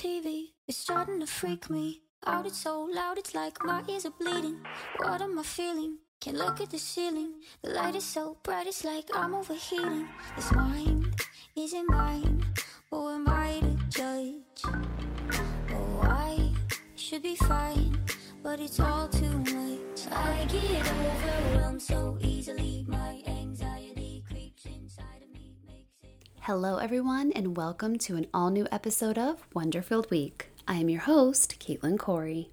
TV is starting to freak me out. It's so loud, it's like my ears are bleeding. What am I feeling? Can't look at the ceiling. The light is so bright, it's like I'm overheating. This mind isn't mine. Who am I to judge? Oh, I should be fine, but it's all too much. I get overwhelmed so easily. Hello, everyone, and welcome to an all new episode of Wonderfilled Week. I am your host, Caitlin Corey.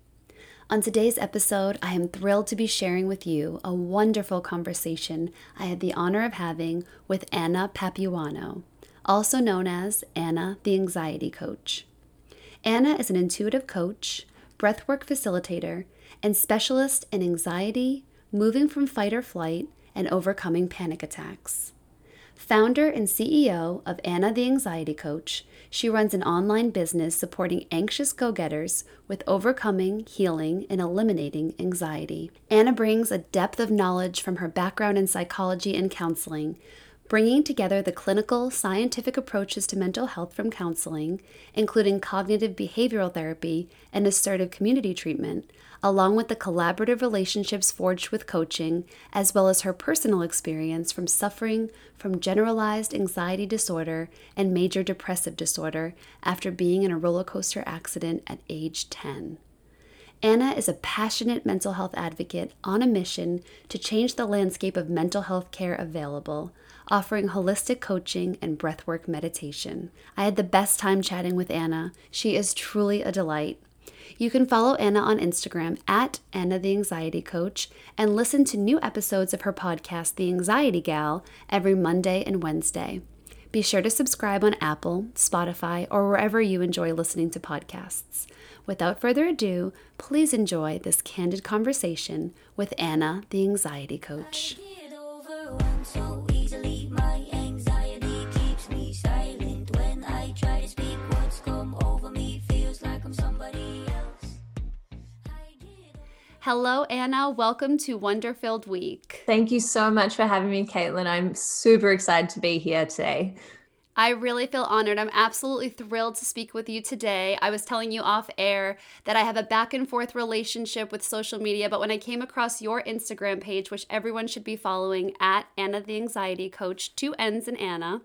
On today's episode, I am thrilled to be sharing with you a wonderful conversation I had the honor of having with Anna Papuano, also known as Anna the Anxiety Coach. Anna is an intuitive coach, breathwork facilitator, and specialist in anxiety, moving from fight or flight, and overcoming panic attacks. Founder and CEO of Anna the Anxiety Coach, she runs an online business supporting anxious go getters with overcoming, healing, and eliminating anxiety. Anna brings a depth of knowledge from her background in psychology and counseling, bringing together the clinical, scientific approaches to mental health from counseling, including cognitive behavioral therapy and assertive community treatment, along with the collaborative relationships forged with coaching, as well as her personal experience from suffering from generalized anxiety disorder and major depressive disorder after being in a roller coaster accident at age 10. Anna is a passionate mental health advocate on a mission to change the landscape of mental health care available, offering holistic coaching and breathwork meditation. I had the best time chatting with Anna. She is truly a delight. You can follow Anna on Instagram at Anna the Anxiety Coach and listen to new episodes of her podcast, The Anxiety Gal, every Monday and Wednesday. Be sure to subscribe on Apple, Spotify, or wherever you enjoy listening to podcasts. Without further ado, please enjoy this candid conversation with Anna, the Anxiety Coach. Hello, Anna. Welcome to Wonder Filled Week. Thank you so much for having me, Caitlin. I'm super excited to be here today. I really feel honored. I'm absolutely thrilled to speak with you today. I was telling you off air that I have a back and forth relationship with social media, but when I came across your Instagram page, which everyone should be following at Anna the Anxiety Coach, two N's in Anna,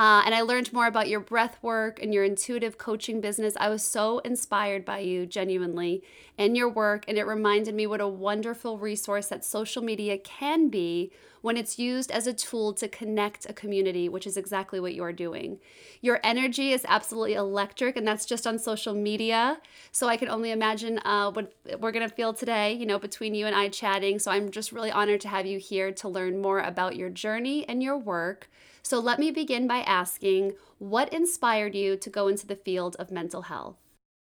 uh, and I learned more about your breath work and your intuitive coaching business. I was so inspired by you, genuinely, and your work. And it reminded me what a wonderful resource that social media can be when it's used as a tool to connect a community, which is exactly what you're doing. Your energy is absolutely electric, and that's just on social media. So I can only imagine uh, what we're going to feel today, you know, between you and I chatting. So I'm just really honored to have you here to learn more about your journey and your work. So let me begin by asking what inspired you to go into the field of mental health?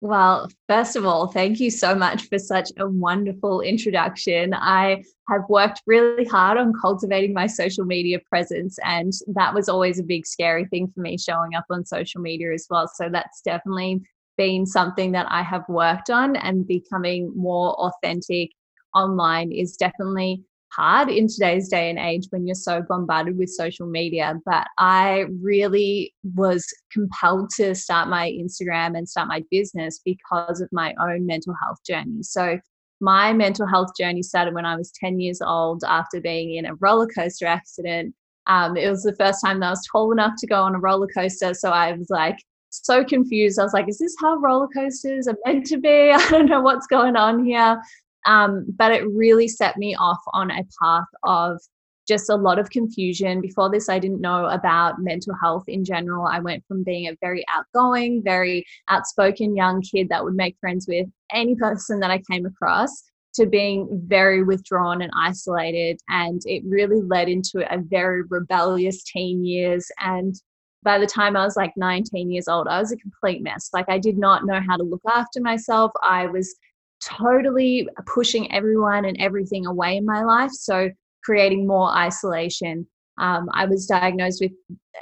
Well, first of all, thank you so much for such a wonderful introduction. I have worked really hard on cultivating my social media presence, and that was always a big scary thing for me showing up on social media as well. So that's definitely been something that I have worked on, and becoming more authentic online is definitely hard in today's day and age when you're so bombarded with social media. But I really was compelled to start my Instagram and start my business because of my own mental health journey. So, my mental health journey started when I was 10 years old after being in a roller coaster accident. Um, it was the first time that I was tall enough to go on a roller coaster. So, I was like, so confused. I was like, is this how roller coasters are meant to be? I don't know what's going on here. Um, but it really set me off on a path of just a lot of confusion. Before this, I didn't know about mental health in general. I went from being a very outgoing, very outspoken young kid that would make friends with any person that I came across to being very withdrawn and isolated. And it really led into a very rebellious teen years. And by the time I was like 19 years old, I was a complete mess. Like I did not know how to look after myself. I was totally pushing everyone and everything away in my life. So, creating more isolation. Um, I was diagnosed with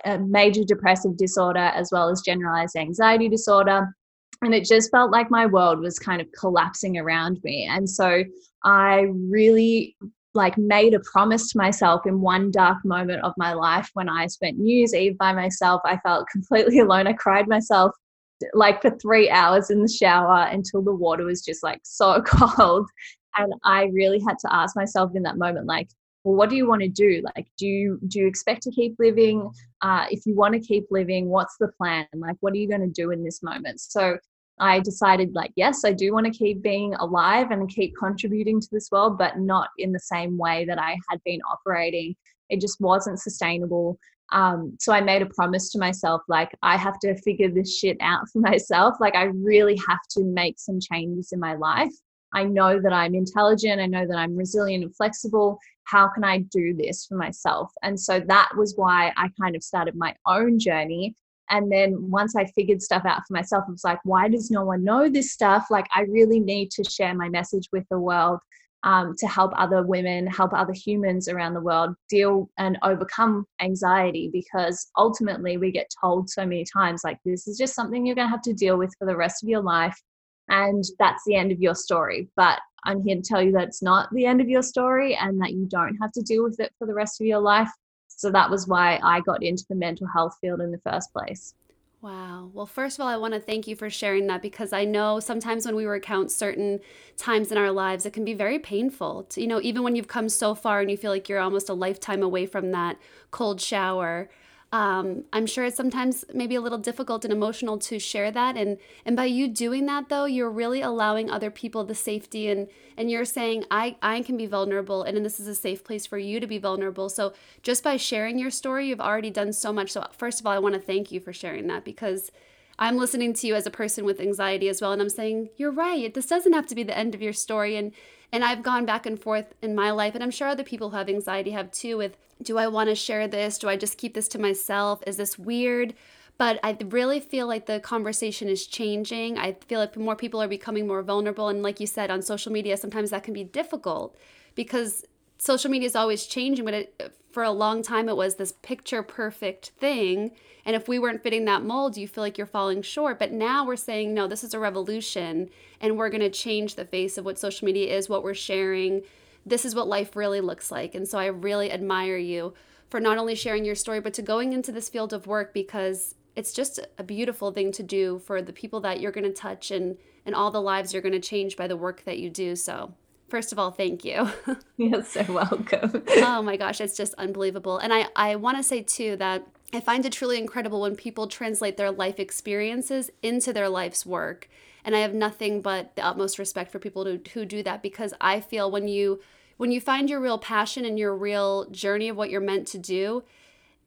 a major depressive disorder as well as generalized anxiety disorder. And it just felt like my world was kind of collapsing around me. And so I really like made a promise to myself in one dark moment of my life when I spent New Year's Eve by myself. I felt completely alone. I cried myself like for three hours in the shower until the water was just like so cold. And I really had to ask myself in that moment, like, well, what do you want to do? Like, do you do you expect to keep living? Uh, if you want to keep living, what's the plan? Like, what are you going to do in this moment? So I decided, like, yes, I do want to keep being alive and keep contributing to this world, but not in the same way that I had been operating. It just wasn't sustainable. Um, so I made a promise to myself, like, I have to figure this shit out for myself. Like, I really have to make some changes in my life. I know that I'm intelligent. I know that I'm resilient and flexible. How can I do this for myself? And so that was why I kind of started my own journey. And then once I figured stuff out for myself, I was like, why does no one know this stuff? Like, I really need to share my message with the world um, to help other women, help other humans around the world deal and overcome anxiety because ultimately we get told so many times, like, this is just something you're going to have to deal with for the rest of your life. And that's the end of your story. But I'm here to tell you that it's not the end of your story and that you don't have to deal with it for the rest of your life. So that was why I got into the mental health field in the first place. Wow. Well, first of all, I want to thank you for sharing that because I know sometimes when we recount certain times in our lives, it can be very painful. To, you know, even when you've come so far and you feel like you're almost a lifetime away from that cold shower, um, I'm sure it's sometimes maybe a little difficult and emotional to share that. And and by you doing that though, you're really allowing other people the safety and and you're saying I I can be vulnerable and this is a safe place for you to be vulnerable. So just by sharing your story, you've already done so much. So first of all, I want to thank you for sharing that because I'm listening to you as a person with anxiety as well and I'm saying, you're right. This doesn't have to be the end of your story and and I've gone back and forth in my life, and I'm sure other people who have anxiety have too with do I want to share this? Do I just keep this to myself? Is this weird? But I really feel like the conversation is changing. I feel like more people are becoming more vulnerable. And like you said, on social media, sometimes that can be difficult because social media is always changing, but it, for a long time it was this picture perfect thing. And if we weren't fitting that mold, you feel like you're falling short. But now we're saying, no, this is a revolution and we're going to change the face of what social media is, what we're sharing. This is what life really looks like. And so I really admire you for not only sharing your story, but to going into this field of work because it's just a beautiful thing to do for the people that you're going to touch and, and all the lives you're going to change by the work that you do. So First of all, thank you. You're so welcome. oh my gosh, it's just unbelievable. And I, I want to say too that I find it truly incredible when people translate their life experiences into their life's work. And I have nothing but the utmost respect for people who, who do that because I feel when you when you find your real passion and your real journey of what you're meant to do,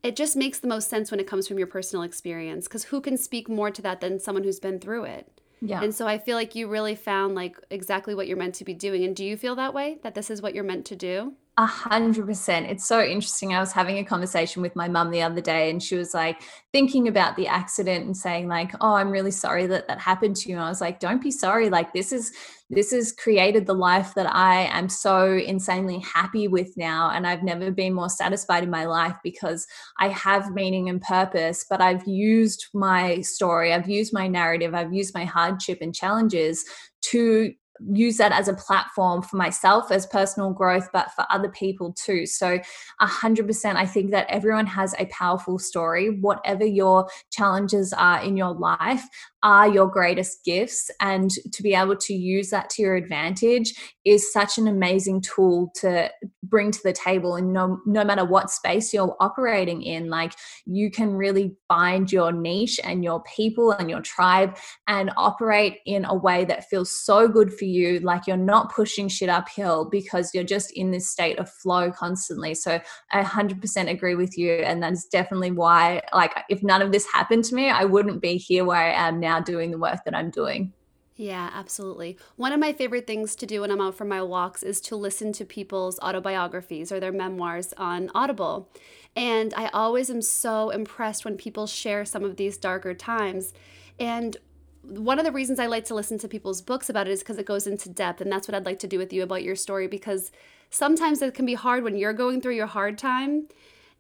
it just makes the most sense when it comes from your personal experience because who can speak more to that than someone who's been through it? Yeah. And so I feel like you really found like exactly what you're meant to be doing. And do you feel that way? That this is what you're meant to do? A hundred percent. It's so interesting. I was having a conversation with my mum the other day, and she was like thinking about the accident and saying, like, "Oh, I'm really sorry that that happened to you." And I was like, "Don't be sorry. Like, this is this has created the life that I am so insanely happy with now, and I've never been more satisfied in my life because I have meaning and purpose. But I've used my story, I've used my narrative, I've used my hardship and challenges to use that as a platform for myself as personal growth, but for other people too. So, 100%, I think that everyone has a powerful story. Whatever your challenges are in your life, are your greatest gifts. And to be able to use that to your advantage is such an amazing tool to bring to the table. And no no matter what space you're operating in like you can really find your niche and your people and your tribe and operate in a way that feels so good for you. Like you're not pushing shit uphill because you're just in this state of flow constantly. So i 100% agree with you. And that's definitely why like if none of this happened to me i wouldn't be here where i am now now doing the work that I'm doing. Yeah, absolutely. One of my favorite things to do when I'm out for my walks is to listen to people's autobiographies or their memoirs on Audible. And I always am so impressed when people share some of these darker times. And one of the reasons I like to listen to people's books about it is because it goes into depth. And that's what I'd like to do with you about your story because sometimes it can be hard when you're going through your hard time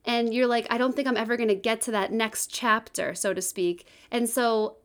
and you're like, I don't think I'm ever going to get to that next chapter, so to speak. And so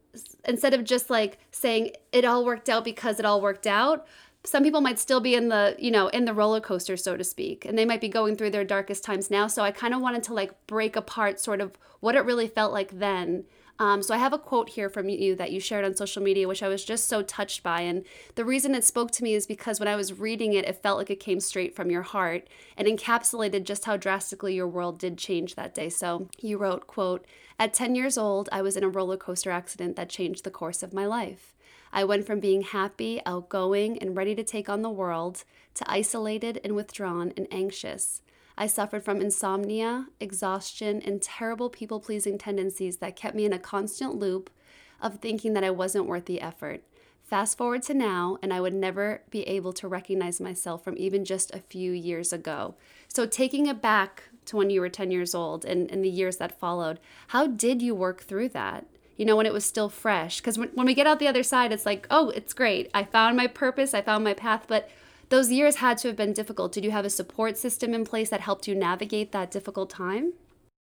instead of just like saying it all worked out because it all worked out some people might still be in the you know in the roller coaster so to speak and they might be going through their darkest times now so i kind of wanted to like break apart sort of what it really felt like then Um, so I have a quote here from you that you shared on social media, which I was just so touched by. And the reason it spoke to me is because when I was reading it, it felt like it came straight from your heart and encapsulated just how drastically your world did change that day. So you wrote, quote, at 10 years old, I was in a roller coaster accident that changed the course of my life. I went from being happy, outgoing, and ready to take on the world to isolated and withdrawn and anxious. I suffered from insomnia, exhaustion, and terrible people pleasing tendencies that kept me in a constant loop of thinking that I wasn't worth the effort. Fast forward to now, and I would never be able to recognize myself from even just a few years ago. So, taking it back to when you were 10 years old and, and the years that followed, how did you work through that? You know, when it was still fresh? Because when, when we get out the other side, it's like, oh, it's great. I found my purpose, I found my path. But those years had to have been difficult. Did you have a support system in place that helped you navigate that difficult time?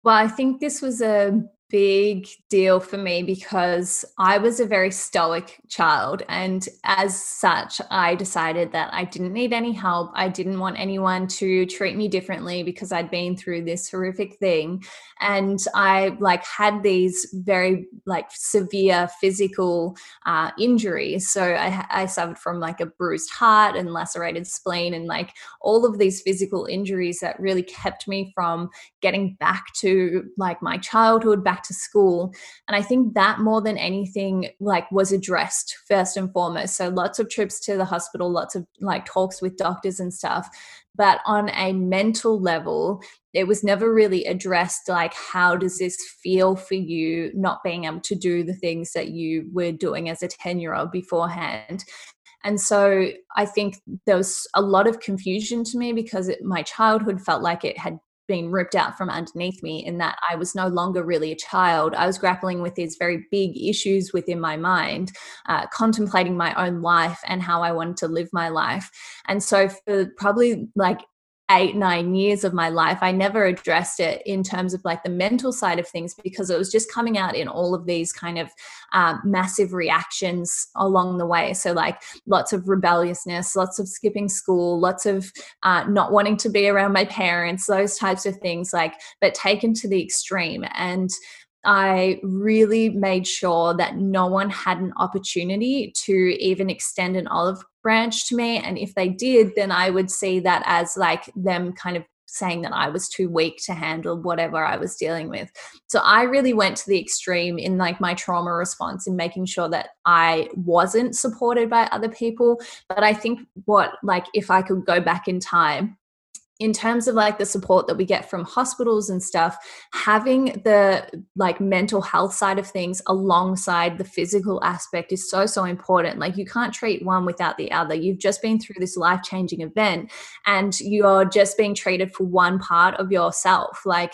Well, I think this was a big deal for me because I was a very stoic child. And as such, I decided that I didn't need any help. I didn't want anyone to treat me differently because I'd been through this horrific thing. And I like had these very like severe physical uh, injuries. So I, I suffered from like a bruised heart and lacerated spleen and like all of these physical injuries that really kept me from getting back to like my childhood, back back to school. And i think that more than anything like was addressed first and foremost. So lots of trips to the hospital lots of like talks with doctors and stuff. But on a mental level it was never really addressed like how does this feel for you not being able to do the things that you were doing as a 10 year old beforehand? And so I think there was a lot of confusion to me because it, my childhood felt like it had being ripped out from underneath me in that I was no longer really a child. I was grappling with these very big issues within my mind, uh, contemplating my own life and how I wanted to live my life. And so, for probably like eight, nine years of my life, I never addressed it in terms of like the mental side of things because it was just coming out in all of these kind of um, massive reactions along the way. So, like lots of rebelliousness, lots of skipping school, lots of uh, not wanting to be around my parents, those types of things, like, but taken to the extreme. And I really made sure that no one had an opportunity to even extend an olive branch to me. And if they did, then I would see that as like them kind of saying that I was too weak to handle whatever I was dealing with. So I really went to the extreme in like my trauma response in making sure that I wasn't supported by other people. But I think what, like, if I could go back in time, in terms of like the support that we get from hospitals and stuff having the like mental health side of things alongside the physical aspect is so so important. Like you can't treat one without the other. You've just been through this life changing event and you're just being treated for one part of yourself. Like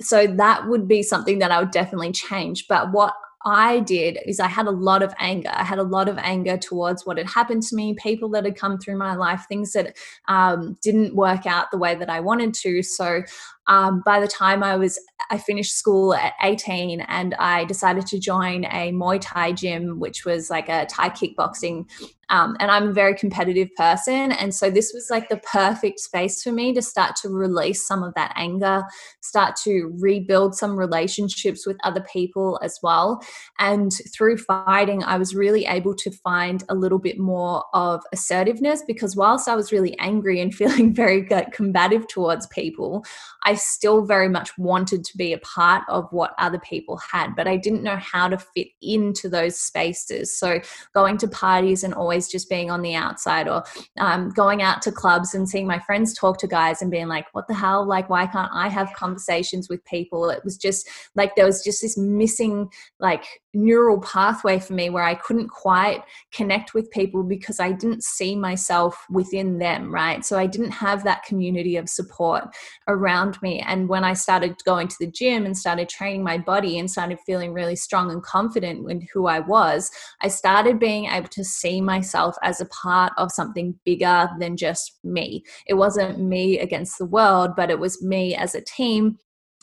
so that would be something that I would definitely change. But what I did is I had a lot of anger. I had a lot of anger towards what had happened to me, people that had come through my life, things that um, didn't work out the way that I wanted to. So um, by the time I was, I finished school at 18 and I decided to join a Muay Thai gym, which was like a Thai kickboxing um, and I'm a very competitive person. And so this was like the perfect space for me to start to release some of that anger, start to rebuild some relationships with other people as well. And through fighting, I was really able to find a little bit more of assertiveness because whilst I was really angry and feeling very combative towards people, I still very much wanted to be a part of what other people had, but I didn't know how to fit into those spaces. So going to parties and always just being on the outside or um, going out to clubs and seeing my friends talk to guys and being like, what the hell? Like, why can't I have conversations with people? It was just like there was just this missing, like, neural pathway for me where I couldn't quite connect with people because I didn't see myself within them, right? So I didn't have that community of support around me. And when I started going to the gym and started training my body and started feeling really strong and confident in who I was, I started being able to see myself as a part of something bigger than just me. It wasn't me against the world, but it was me as a team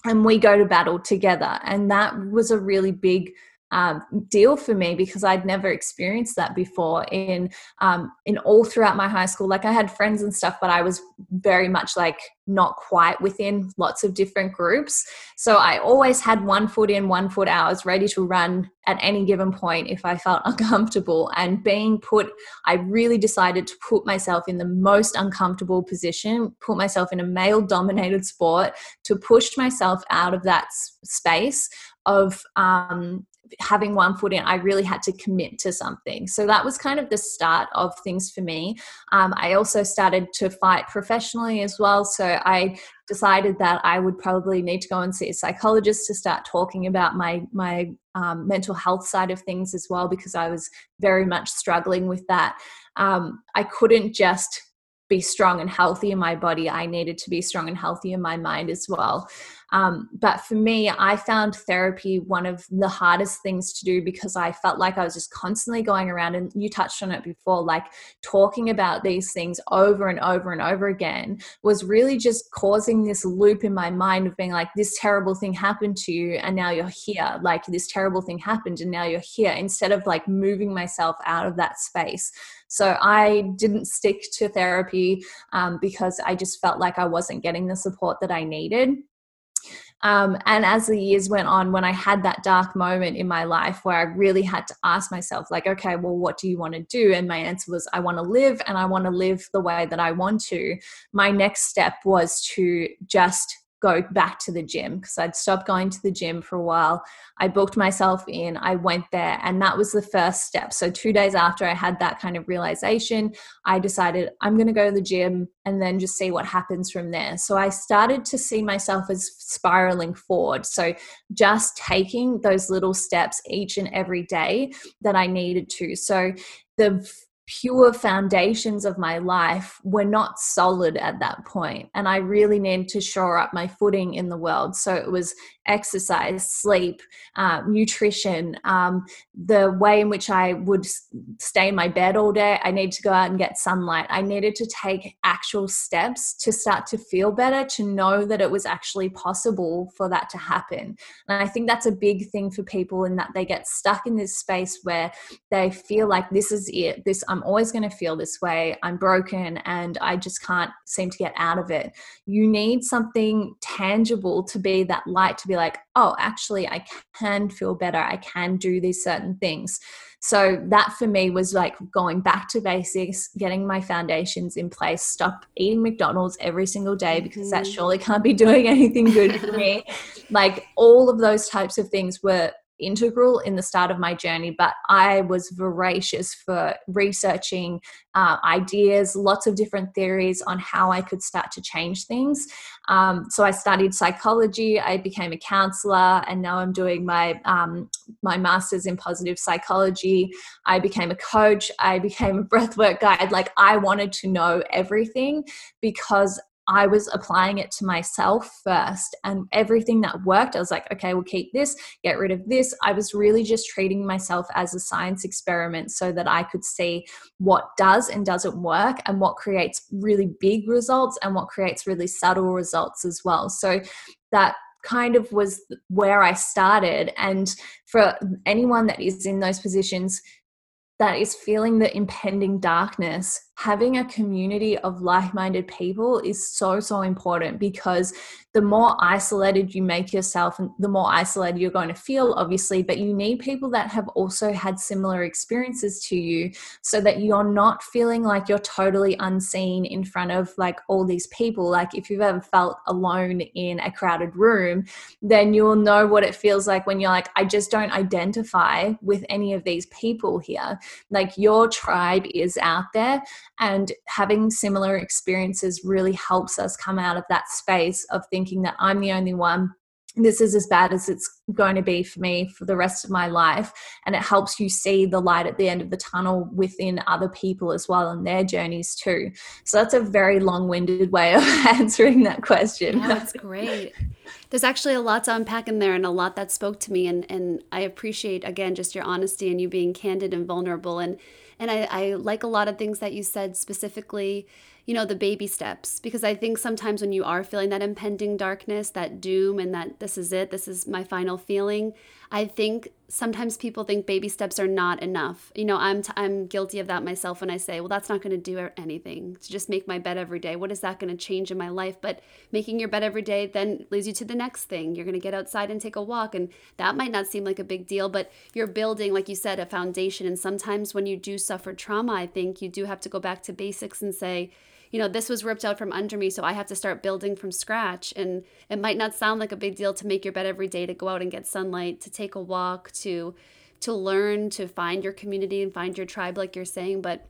and we go to battle together. And that was a really big um, deal for me because I'd never experienced that before in um, in all throughout my high school. Like I had friends and stuff, but I was very much like not quite within lots of different groups. So I always had one foot in, one foot out. I was ready to run at any given point if I felt uncomfortable. And being put, I really decided to put myself in the most uncomfortable position, put myself in a male dominated sport to push myself out of that space of um, having one foot in, I really had to commit to something. So that was kind of the start of things for me. Um, I also started to fight professionally as well. So I decided that I would probably need to go and see a psychologist to start talking about my my um, mental health side of things as well because I was very much struggling with that. Um, I couldn't just be strong and healthy in my body. I needed to be strong and healthy in my mind as well. Um, but for me, I found therapy one of the hardest things to do because I felt like I was just constantly going around, and you touched on it before, like talking about these things over and over and over again was really just causing this loop in my mind of being like, this terrible thing happened to you, and now you're here. Like, this terrible thing happened, and now you're here, instead of like moving myself out of that space. So I didn't stick to therapy um, because I just felt like I wasn't getting the support that I needed. Um, and as the years went on, when I had that dark moment in my life where I really had to ask myself, like, okay, well, what do you want to do? And my answer was, I want to live and I want to live the way that I want to. My next step was to just go back to the gym because I'd stopped going to the gym for a while. I booked myself in, I went there, and that was the first step. So, two days after I had that kind of realization, I decided I'm going to go to the gym and then just see what happens from there. So, I started to see myself as spiraling forward. So, just taking those little steps each and every day that I needed to. So, the pure foundations of my life were not solid at that point and i really needed to shore up my footing in the world. So it was exercise sleep uh, nutrition um, the way in which i would stay in my bed all day. I needed to go out and get sunlight. I needed to take actual steps to start to feel better to know that it was actually possible for that to happen. And i think that's a big thing for people in that they get stuck in this space where they feel like this is it this I'm always going to feel this way. I'm broken and I just can't seem to get out of it. You need something tangible to be that light to be like, oh, actually, I can feel better. I can do these certain things. So that for me was like going back to basics, getting my foundations in place, stop eating McDonald's every single day because that mm-hmm. surely can't be doing anything good for me. like all of those types of things were integral in the start of my journey, but I was voracious for researching uh, ideas, lots of different theories on how I could start to change things. Um, so I studied psychology, I became a counselor, and now I'm doing my um, my master's in positive psychology. I became a coach. I became a breathwork guide. Like I wanted to know everything because I was applying it to myself first, and everything that worked, I was like, okay, we'll keep this, get rid of this. I was really just treating myself as a science experiment so that I could see what does and doesn't work, and what creates really big results, and what creates really subtle results as well. So that kind of was where I started. And for anyone that is in those positions, that is feeling the impending darkness. Having a community of like minded people is so, so important because the more isolated you make yourself, the more isolated you're going to feel, obviously. But you need people that have also had similar experiences to you so that you're not feeling like you're totally unseen in front of like all these people. Like if you've ever felt alone in a crowded room, then you'll know what it feels like when you're like, I just don't identify with any of these people here. Like your tribe is out there and having similar experiences really helps us come out of that space of thinking that I'm the only one this is as bad as it's going to be for me for the rest of my life. And it helps you see the light at the end of the tunnel within other people as well and their journeys too. So that's a very long winded way of answering that question. Yeah, that's great. There's actually a lot to unpack in there and a lot that spoke to me. And, and I appreciate, again, just your honesty and you being candid and vulnerable. And and I, I like a lot of things that you said specifically, you know, the baby steps, because I think sometimes when you are feeling that impending darkness, that doom, and that this is it, this is my final feeling, I think sometimes people think baby steps are not enough. You know, I'm t- I'm guilty of that myself when I say, well, that's not going to do anything to just make my bed every day. What is that going to change in my life? But making your bed every day then leads you to the next thing. You're going to get outside and take a walk, and that might not seem like a big deal, but you're building, like you said, a foundation. And sometimes when you do suffer trauma, I think you do have to go back to basics and say, you know, this was ripped out from under me, so I have to start building from scratch. And it might not sound like a big deal to make your bed every day, to go out and get sunlight, to take a walk, to to learn, to find your community and find your tribe, like you're saying, but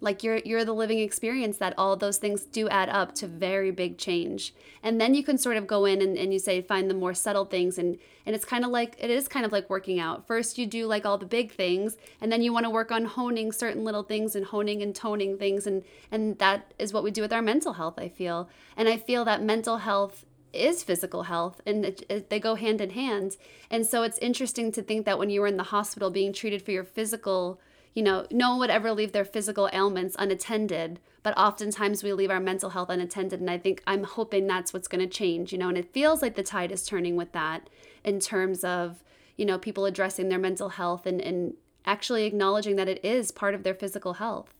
like you're you're the living experience that all those things do add up to very big change. And then you can sort of go in and, and you say find the more subtle things. And and it's kind of like it is kind of like working out. First you do like all the big things and then you want to work on honing certain little things and honing and toning things. And and that is what we do with our mental health i feel. And i feel that mental health is physical health and it, it, they go hand in hand. And so it's interesting to think that when you were in the hospital being treated for your physical you know, no one would ever leave their physical ailments unattended, but oftentimes we leave our mental health unattended. And I think I'm hoping that's what's going to change, you know, and it feels like the tide is turning with that in terms of, you know, people addressing their mental health and, and actually acknowledging that it is part of their physical health.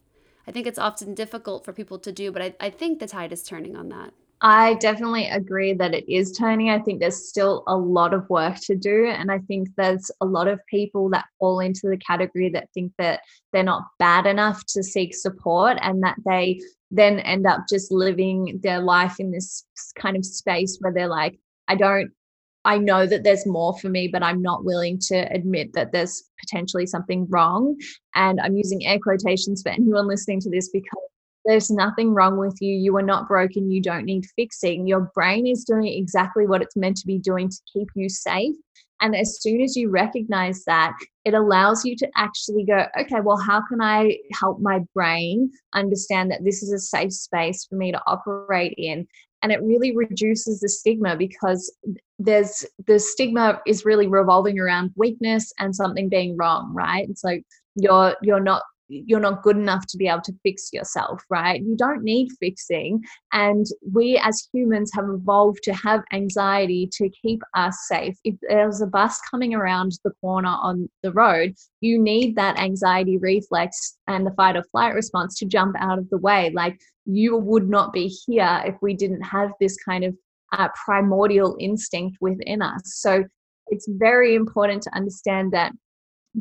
I think it's often difficult for people to do, but I, I think the tide is turning on that. I definitely agree that it is turning. I think there's still a lot of work to do. And I think there's a lot of people that fall into the category that think that they're not bad enough to seek support and that they then end up just living their life in this kind of space where they're like, I don't, I know that there's more for me, but I'm not willing to admit that there's potentially something wrong. And I'm using air quotations for anyone listening to this because there's nothing wrong with you. You are not broken. You don't need fixing. Your brain is doing exactly what it's meant to be doing to keep you safe. And as soon as you recognize that, it allows you to actually go, okay, well, how can I help my brain understand that this is a safe space for me to operate in? And it really reduces the stigma because there's the stigma is really revolving around weakness and something being wrong, right? It's like you're you're not you're not good enough to be able to fix yourself, right? You don't need fixing. And we as humans have evolved to have anxiety to keep us safe. If there's a bus coming around the corner on the road, you need that anxiety reflex and the fight or flight response to jump out of the way. Like you would not be here if we didn't have this kind of uh, primordial instinct within us. So it's very important to understand that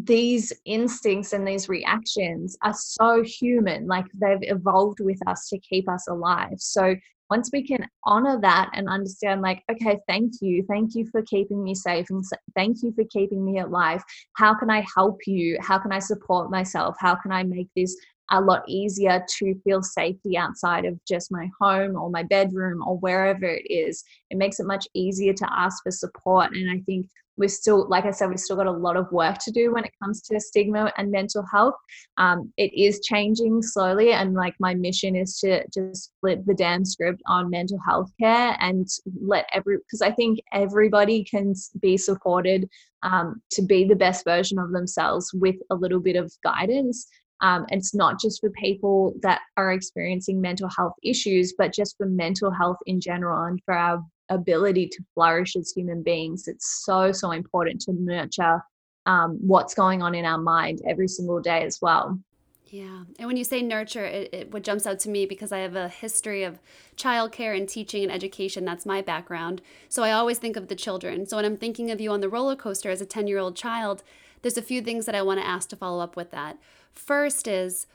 these instincts and these reactions are so human like they've evolved with us to keep us alive. So once we can honor that and understand like okay thank you. Thank you for keeping me safe and thank you for keeping me alive. How can i help you? How can i support myself? How can i make this a lot easier to feel safety outside of just my home or my bedroom or wherever it is? It makes it much easier to ask for support and i think we're still, like I said, we've still got a lot of work to do when it comes to stigma and mental health. Um, it is changing slowly, and like my mission is to just flip the damn script on mental health care and let every because I think everybody can be supported um, to be the best version of themselves with a little bit of guidance. Um, and it's not just for people that are experiencing mental health issues, but just for mental health in general and for our ability to flourish as human beings. It's so, so important to nurture um, what's going on in our mind every single day as well. Yeah. And when you say nurture, it, it, what jumps out to me because I have a history of childcare and teaching and education. That's my background. So I always think of the children. So when I'm thinking of you on the roller coaster as a 10 year old child, there's a few things that I want to ask to follow up with that. First is,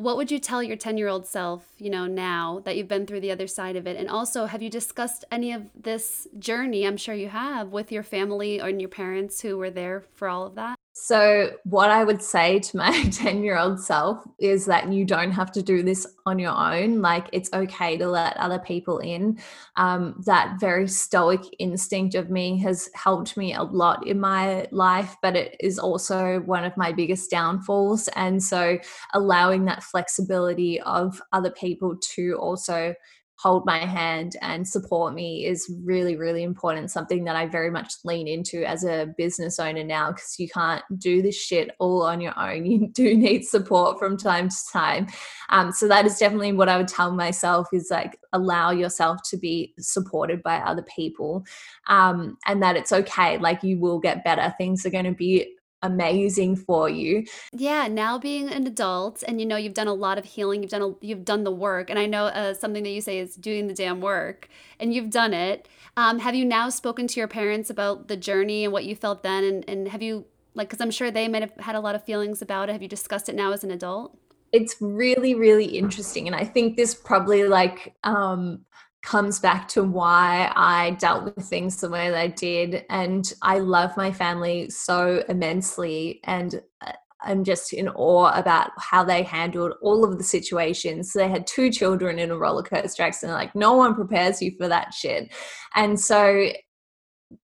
what would you tell your 10 year old self, you know, now that you've been through the other side of it? And also, have you discussed any of this journey? I'm sure you have with your family or your parents who were there for all of that. So, what I would say to my 10 year old self is that you don't have to do this on your own. Like, it's okay to let other people in. Um, that very stoic instinct of me has helped me a lot in my life, but it is also one of my biggest downfalls. And so, allowing that flexibility of other people to also hold my hand and support me is really, really important. Something that I very much lean into as a business owner now because you can't do this shit all on your own. You do need support from time to time. Um, so that is definitely what I would tell myself is like allow yourself to be supported by other people um, and that it's okay. Like you will get better. Things are going to be amazing for you. Yeah, now being an adult and you know you've done a lot of healing, you've done a, you've done the work, and I know uh, something that you say is doing the damn work, and you've done it. Um, have you now spoken to your parents about the journey and what you felt then, and and have you like because I'm sure they might have had a lot of feelings about it. Have you discussed it now as an adult? It's really really interesting, and I think this probably like um comes back to why I dealt with things the way that I did. And I love my family so immensely. And uh, I'm just in awe about how they handled all of the situations. So they had two children in a roller coaster accident. Like, no one prepares you for that shit. And so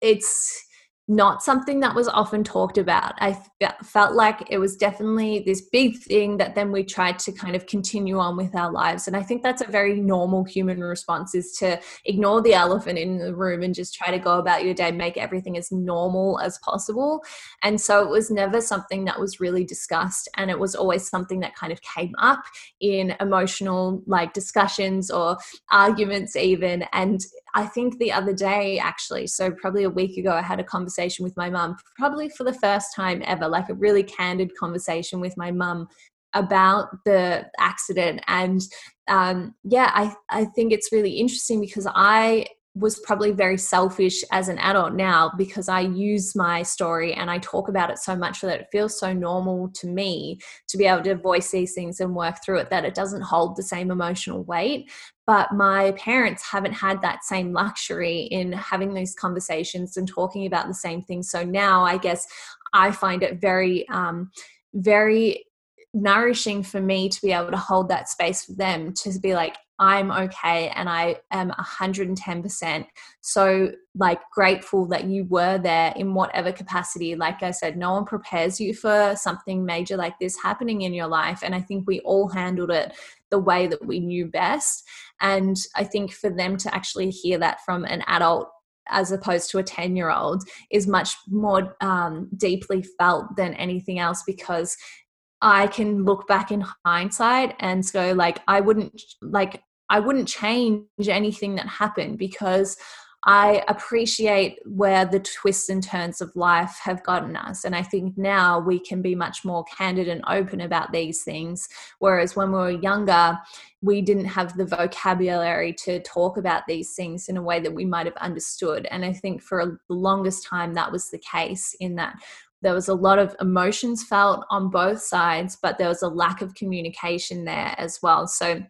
it's not something that was often talked about. I felt like it was definitely this big thing that then we tried to kind of continue on with our lives. And I think that's a very normal human response is to ignore the elephant in the room and just try to go about your day, make everything as normal as possible. And so it was never something that was really discussed. And it was always something that kind of came up in emotional like discussions or arguments, even. And I think the other day, actually, so probably a week ago, I had a conversation with my mum, probably for the first time ever, like a really candid conversation with my mum about the accident. And um, yeah, I, I think it's really interesting because I was probably very selfish as an adult now because I use my story and I talk about it so much that it feels so normal to me to be able to voice these things and work through it that it doesn't hold the same emotional weight. But my parents haven't had that same luxury in having these conversations and talking about the same things. So now I guess I find it very, um, very nourishing for me to be able to hold that space for them to be like i'm okay and i am 110% so like grateful that you were there in whatever capacity. Like i said no one prepares you for something major like this happening in your life and i think we all handled it the way that we knew best. And i think for them to actually hear that from an adult as opposed to a 10 year old is much more um, deeply felt than anything else because I can look back in hindsight and go like I wouldn't like I wouldn't change anything that happened because I appreciate where the twists and turns of life have gotten us. And I think now we can be much more candid and open about these things. Whereas when we were younger, we didn't have the vocabulary to talk about these things in a way that we might have understood. And I think for the longest time, that was the case in that there was a lot of emotions felt on both sides, but there was a lack of communication there as well. So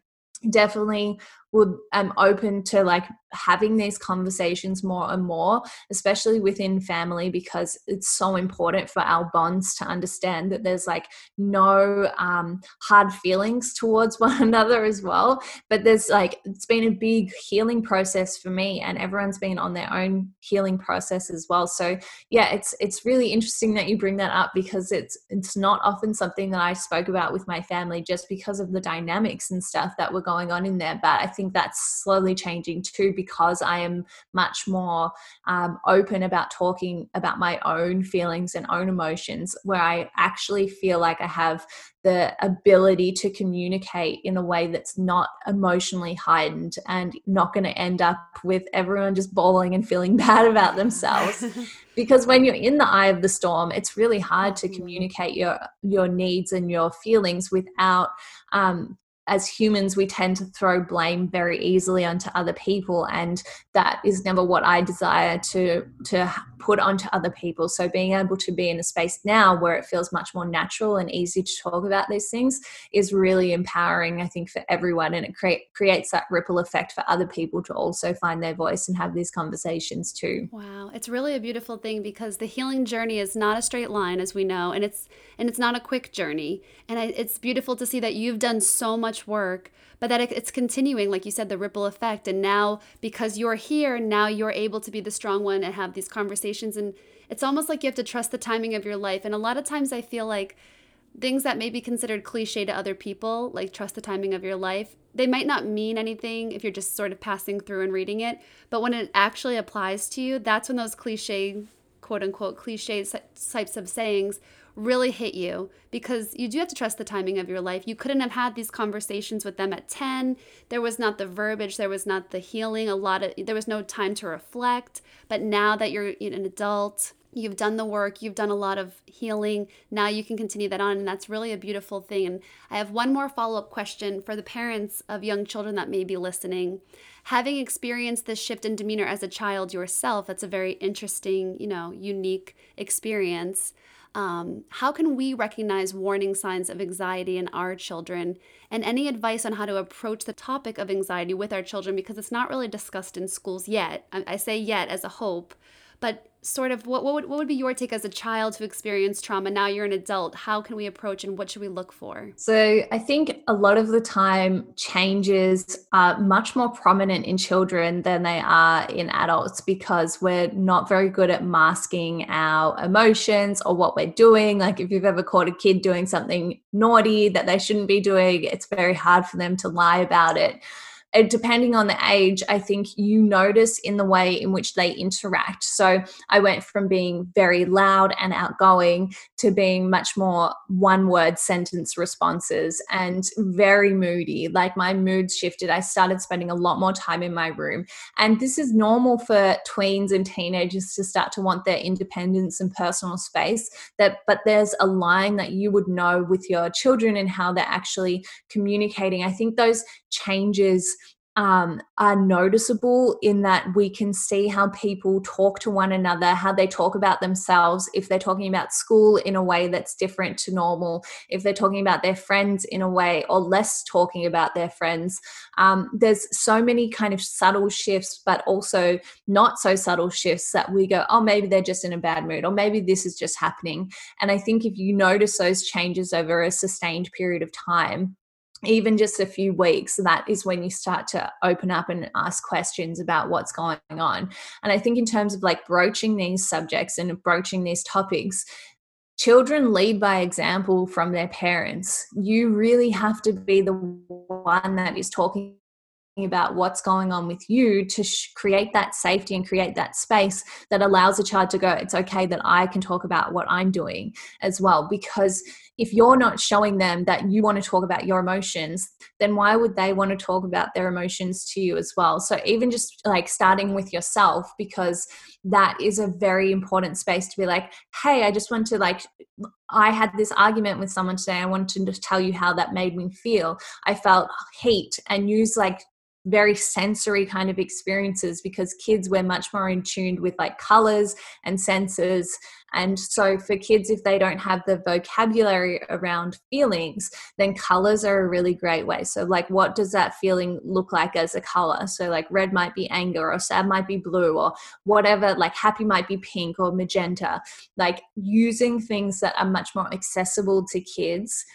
definitely would am open to like having these conversations more and more especially within family because it's so important for our bonds to understand that there's like no um, hard feelings towards one another as well. But there's like it's been a big healing process for me and everyone's been on their own healing process as well. So yeah it's it's really interesting that you bring that up because it's it's not often something that I spoke about with my family just because of the dynamics and stuff that were going on in there. But I think that's slowly changing too because I am much more um, open about talking about my own feelings and own emotions, where I actually feel like I have the ability to communicate in a way that's not emotionally heightened and not going to end up with everyone just bawling and feeling bad about themselves. Because when you're in the eye of the storm it's really hard to communicate your your needs and your feelings without um, as humans, we tend to throw blame very easily onto other people, and that is never what I desire to to put onto other people. So being able to be in a space now where it feels much more natural and easy to talk about these things is really empowering, I think, for everyone, and it create, creates that ripple effect for other people to also find their voice and have these conversations too. Wow, it's really a beautiful thing because the healing journey is not a straight line, as we know, and it's and it's not a quick journey. And I, it's beautiful to see that you've done so much much work, but that it's continuing, like you said, the ripple effect. And now, because you're here, now you're able to be the strong one and have these conversations. And it's almost like you have to trust the timing of your life. And a lot of times I feel like, things that may be considered cliche to other people, like trust the timing of your life, they might not mean anything if you're just sort of passing through and reading it. But when it actually applies to you, that's when those cliche, quote unquote, cliche types of sayings really hit you because you do have to trust the timing of your life. You couldn't have had these conversations with them at 10. There was not the verbiage, there was not the healing, a lot of there was no time to reflect. But now that you're an adult, you've done the work, you've done a lot of healing. Now you can continue that on, and that's really a beautiful thing. And I have one more follow up question for the parents of young children that may be listening. Having experienced this shift in demeanor as a child yourself, that's a very interesting, you know, unique experience. Um, how can we recognize warning signs of anxiety in our children? And any advice on how to approach the topic of anxiety with our children because it's not really discussed in schools yet. I, I say yet as a hope, but sort of what, what, would, what would be your take as a child who experienced trauma? Now you're an adult. How can we approach and what should we look for? So i think a lot of the time changes are much more prominent in children than they are in adults because we're not very good at masking our emotions or what we're doing. Like if you've ever caught a kid doing something naughty that they shouldn't be doing it's very hard for them to lie about it depending on the age, I think you notice in the way in which they interact. So I went from being very loud and outgoing to being much more one word sentence responses and very moody. Like my moods shifted. I started spending a lot more time in my room. And this is normal for tweens and teenagers to start to want their independence and personal space. That but there's a line that you would know with your children and how they're actually communicating. I think those changes um, are noticeable in that we can see how people talk to one another, how they talk about themselves, if they're talking about school in a way that's different to normal, if they're talking about their friends in a way or less talking about their friends. Um, there's so many kind of subtle shifts, but also not so subtle shifts that we go, oh, maybe they're just in a bad mood, or maybe this is just happening. And I think if you notice those changes over a sustained period of time, even just a few weeks, that is when you start to open up and ask questions about what's going on. And I think, in terms of like broaching these subjects and broaching these topics, children lead by example from their parents. You really have to be the one that is talking about what's going on with you to sh- create that safety and create that space that allows a child to go, it's okay that I can talk about what I'm doing as well. Because if you're not showing them that you want to talk about your emotions, then why would they want to talk about their emotions to you as well? So, even just like starting with yourself, because that is a very important space to be like, hey, I just want to like, I had this argument with someone today. I wanted to just tell you how that made me feel. I felt hate and use like very sensory kind of experiences because kids we're much more in tuned with like colors and senses. And so for kids if they don't have the vocabulary around feelings then colors are a really great way. So like what does that feeling look like as a color? So like red might be anger or sad might be blue or whatever like happy might be pink or magenta. Like using things that are much more accessible to kids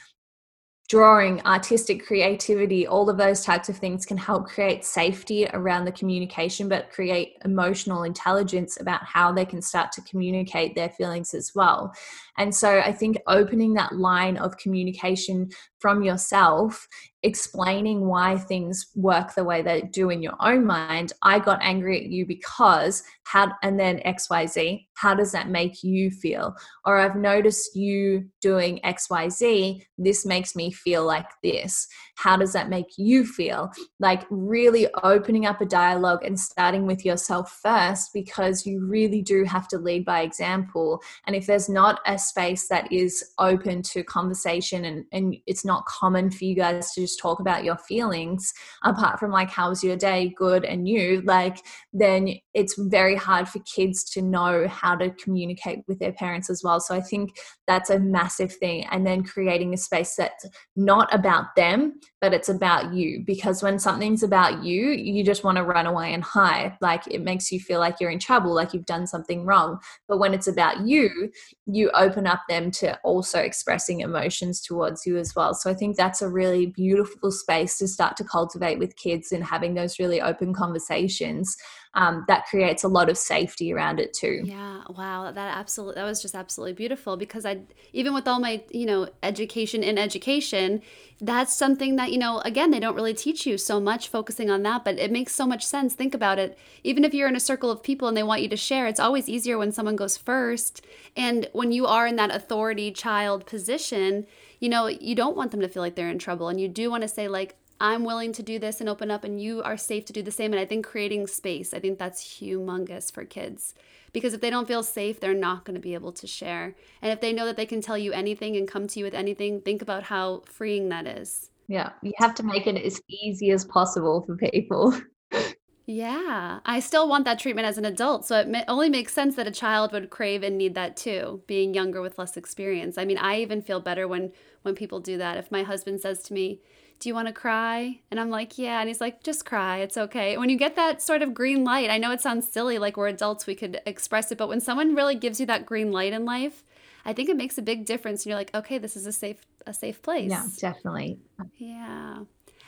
drawing, artistic creativity, all of those types of things can help create safety around the communication, but create emotional intelligence about how they can start to communicate their feelings as well. And so I think opening that line of communication from yourself, explaining why things work the way they do in your own mind. I got angry at you because how, and then XYZ, how does that make you feel? Or I've noticed you doing XYZ, this makes me feel like this. How does that make you feel? Like really opening up a dialogue and starting with yourself first because you really do have to lead by example. And if there's not a space that is open to conversation and, and it's not common for you guys to just talk about your feelings apart from like how was your day good and you like then it's very hard for kids to know how to communicate with their parents as well. So i think that's a massive thing. And then creating a space that's not about them but it's about you. Because when something's about you you just want to run away and hide. Like it makes you feel like you're in trouble like you've done something wrong. But when it's about you you open up them to also expressing emotions towards you as well. So i think that's a really beautiful space to start to cultivate with kids and having those really open conversations um, that creates a lot of safety around it too. Yeah, wow, that absolutely that was just absolutely beautiful because I even with all my you know education in education, that's something that you know again they don't really teach you so much focusing on that, but it makes so much sense. Think about it. Even if you're in a circle of people and they want you to share, it's always easier when someone goes first, and when you are in that authority child position, you know you don't want them to feel like they're in trouble, and you do want to say like I'm willing to do this and open up, and you are safe to do the same. And I think creating space, I think that's humongous for kids because if they don't feel safe, they're not going to be able to share. And if they know that they can tell you anything and come to you with anything, think about how freeing that is. Yeah, you have to make it as easy as possible for people. Yeah, I still want that treatment as an adult. So it only makes sense that a child would crave and need that too, being younger with less experience. I mean, I even feel better when when people do that. If my husband says to me, do you want to cry? And I'm like, yeah. And he's like, just cry. It's okay. When you get that sort of green light, I know it sounds silly, like we're adults, we could express it, but when someone really gives you that green light in life, I think it makes a big difference. And you're like, okay, this is a safe, a safe place. Yeah, definitely. Yeah.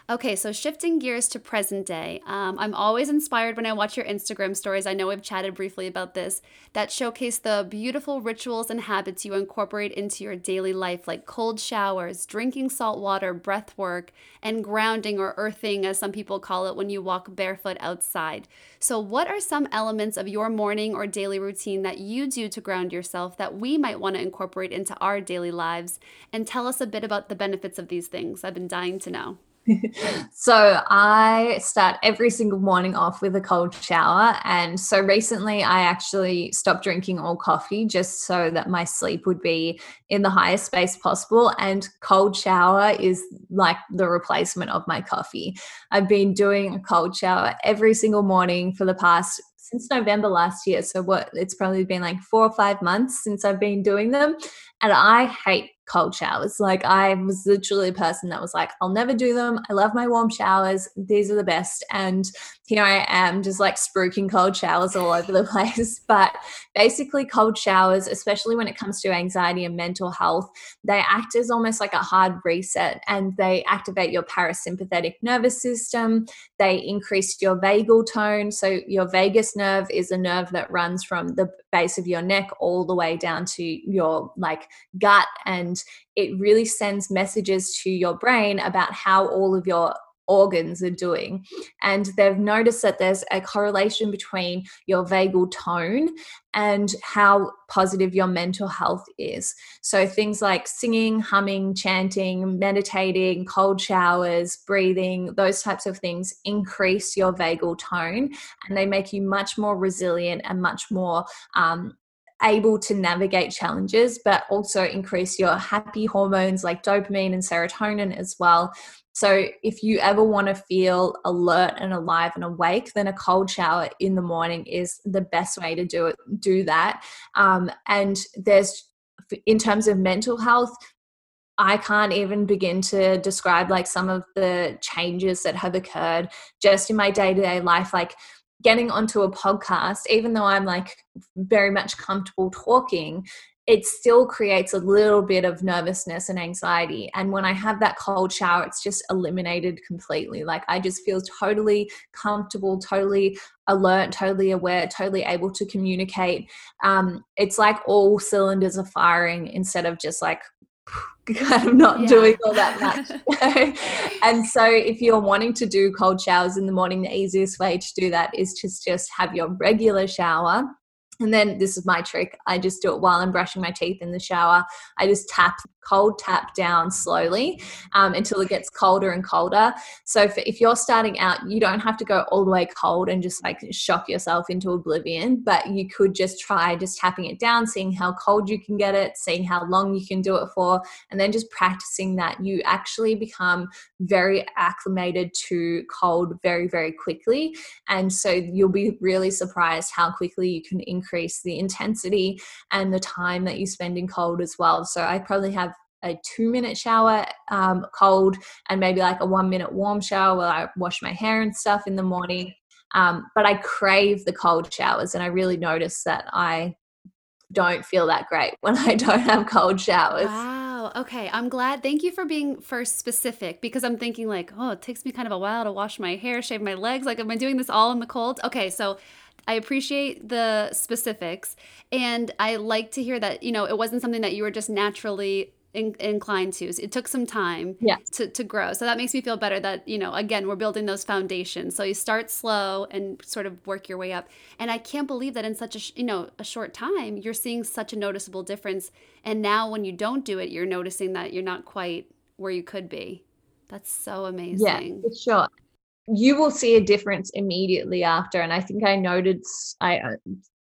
Okay, so shifting gears to present day. Um, I'm always inspired when I watch your Instagram stories. I know we've chatted briefly about this that showcase the beautiful rituals and habits you incorporate into your daily life, like cold showers, drinking salt water, breath work, and grounding or earthing, as some people call it, when you walk barefoot outside. So, what are some elements of your morning or daily routine that you do to ground yourself that we might want to incorporate into our daily lives? And tell us a bit about the benefits of these things. I've been dying to know. so I start every single morning off with a cold shower. And so recently I actually stopped drinking all coffee just so that my sleep would be in the highest space possible. And cold shower is like the replacement of my coffee. I've been doing a cold shower every single morning for the past since November last year. So what it's probably been like four or five months since I've been doing them. And I hate cold showers. Like I was literally a person that was like, I'll never do them. I love my warm showers. These are the best. And here I am just like spruiking cold showers all over the place. But basically cold showers, especially when it comes to anxiety and mental health, they act as almost like a hard reset and they activate your parasympathetic nervous system. They increase your vagal tone. So your vagus nerve is a nerve that runs from the base of your neck all the way down to your like gut and it really sends messages to your brain about how all of your organs are doing. And they've noticed that there's a correlation between your vagal tone and how positive your mental health is. So things like singing, humming, chanting, meditating, cold showers, breathing, those types of things increase your vagal tone and they make you much more resilient and much more um, able to navigate challenges, but also increase your happy hormones like dopamine and serotonin as well. So, if you ever want to feel alert and alive and awake, then a cold shower in the morning is the best way to do it. Do that. Um, and there's, in terms of mental health, I can't even begin to describe like some of the changes that have occurred just in my day to day life. Like getting onto a podcast, even though I'm like very much comfortable talking, it still creates a little bit of nervousness and anxiety. And when I have that cold shower, it's just eliminated completely. Like I just feel totally comfortable, totally alert, totally aware, totally able to communicate. Um, it's like all cylinders are firing instead of just like kind of not yeah. doing all that much. and so if you're wanting to do cold showers in the morning, the easiest way to do that is just just have your regular shower and then this is my trick. I just do it while I'm brushing my teeth in the shower. I just tap cold tap down slowly um, until it gets colder and colder. So if you're starting out, you don't have to go all the way cold and just like shock yourself into oblivion, but you could just try just tapping it down, seeing how cold you can get it, seeing how long you can do it for, and then just practicing that. You actually become very acclimated to cold very, very quickly. And so you'll be really surprised how quickly you can increase the intensity and the time that you spend in cold as well. So I probably have a two minute shower um, cold and maybe like a one minute warm shower where I wash my hair and stuff in the morning. Um, but I crave the cold showers and I really notice that I don't feel that great when I don't have cold showers. Wow. Okay, I'm glad. Thank you for being first specific because I'm thinking like, oh, it takes me kind of a while to wash my hair, shave my legs. Like, am I doing this all in the cold? Okay, so I appreciate the specifics, and I like to hear that you know it wasn't something that you were just naturally in, inclined to. So it took some time yeah. to, to grow. So that makes me feel better that, you know, again, we're building those foundations. So you start slow and sort of work your way up. And I can't believe that in such a, you know, a short time, you're seeing such a noticeable difference. And now when you don't do it, you're noticing that you're not quite where you could be. That's so amazing. Yeah, for sure. You will see a difference immediately after. And I think I noted, I uh,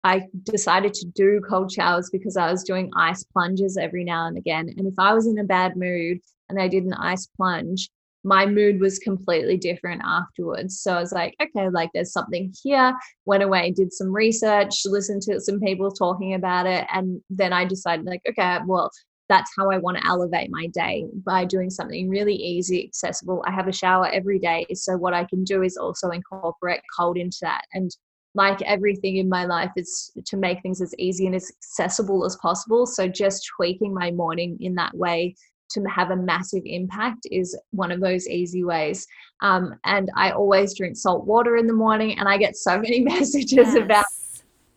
I decided to do cold showers because I was doing ice plunges every now and again. And if I was in a bad mood and I did an ice plunge, my mood was completely different afterwards. So I was like, okay, like there's something here. Went away, did some research, listened to some people talking about it. And then I decided, like, okay, well, that's how I want to elevate my day by doing something really easy, accessible. I have a shower every day. So what I can do is also incorporate cold into that. And like everything in my life is to make things as easy and as accessible as possible so just tweaking my morning in that way to have a massive impact is one of those easy ways um, and i always drink salt water in the morning and i get so many messages yes. about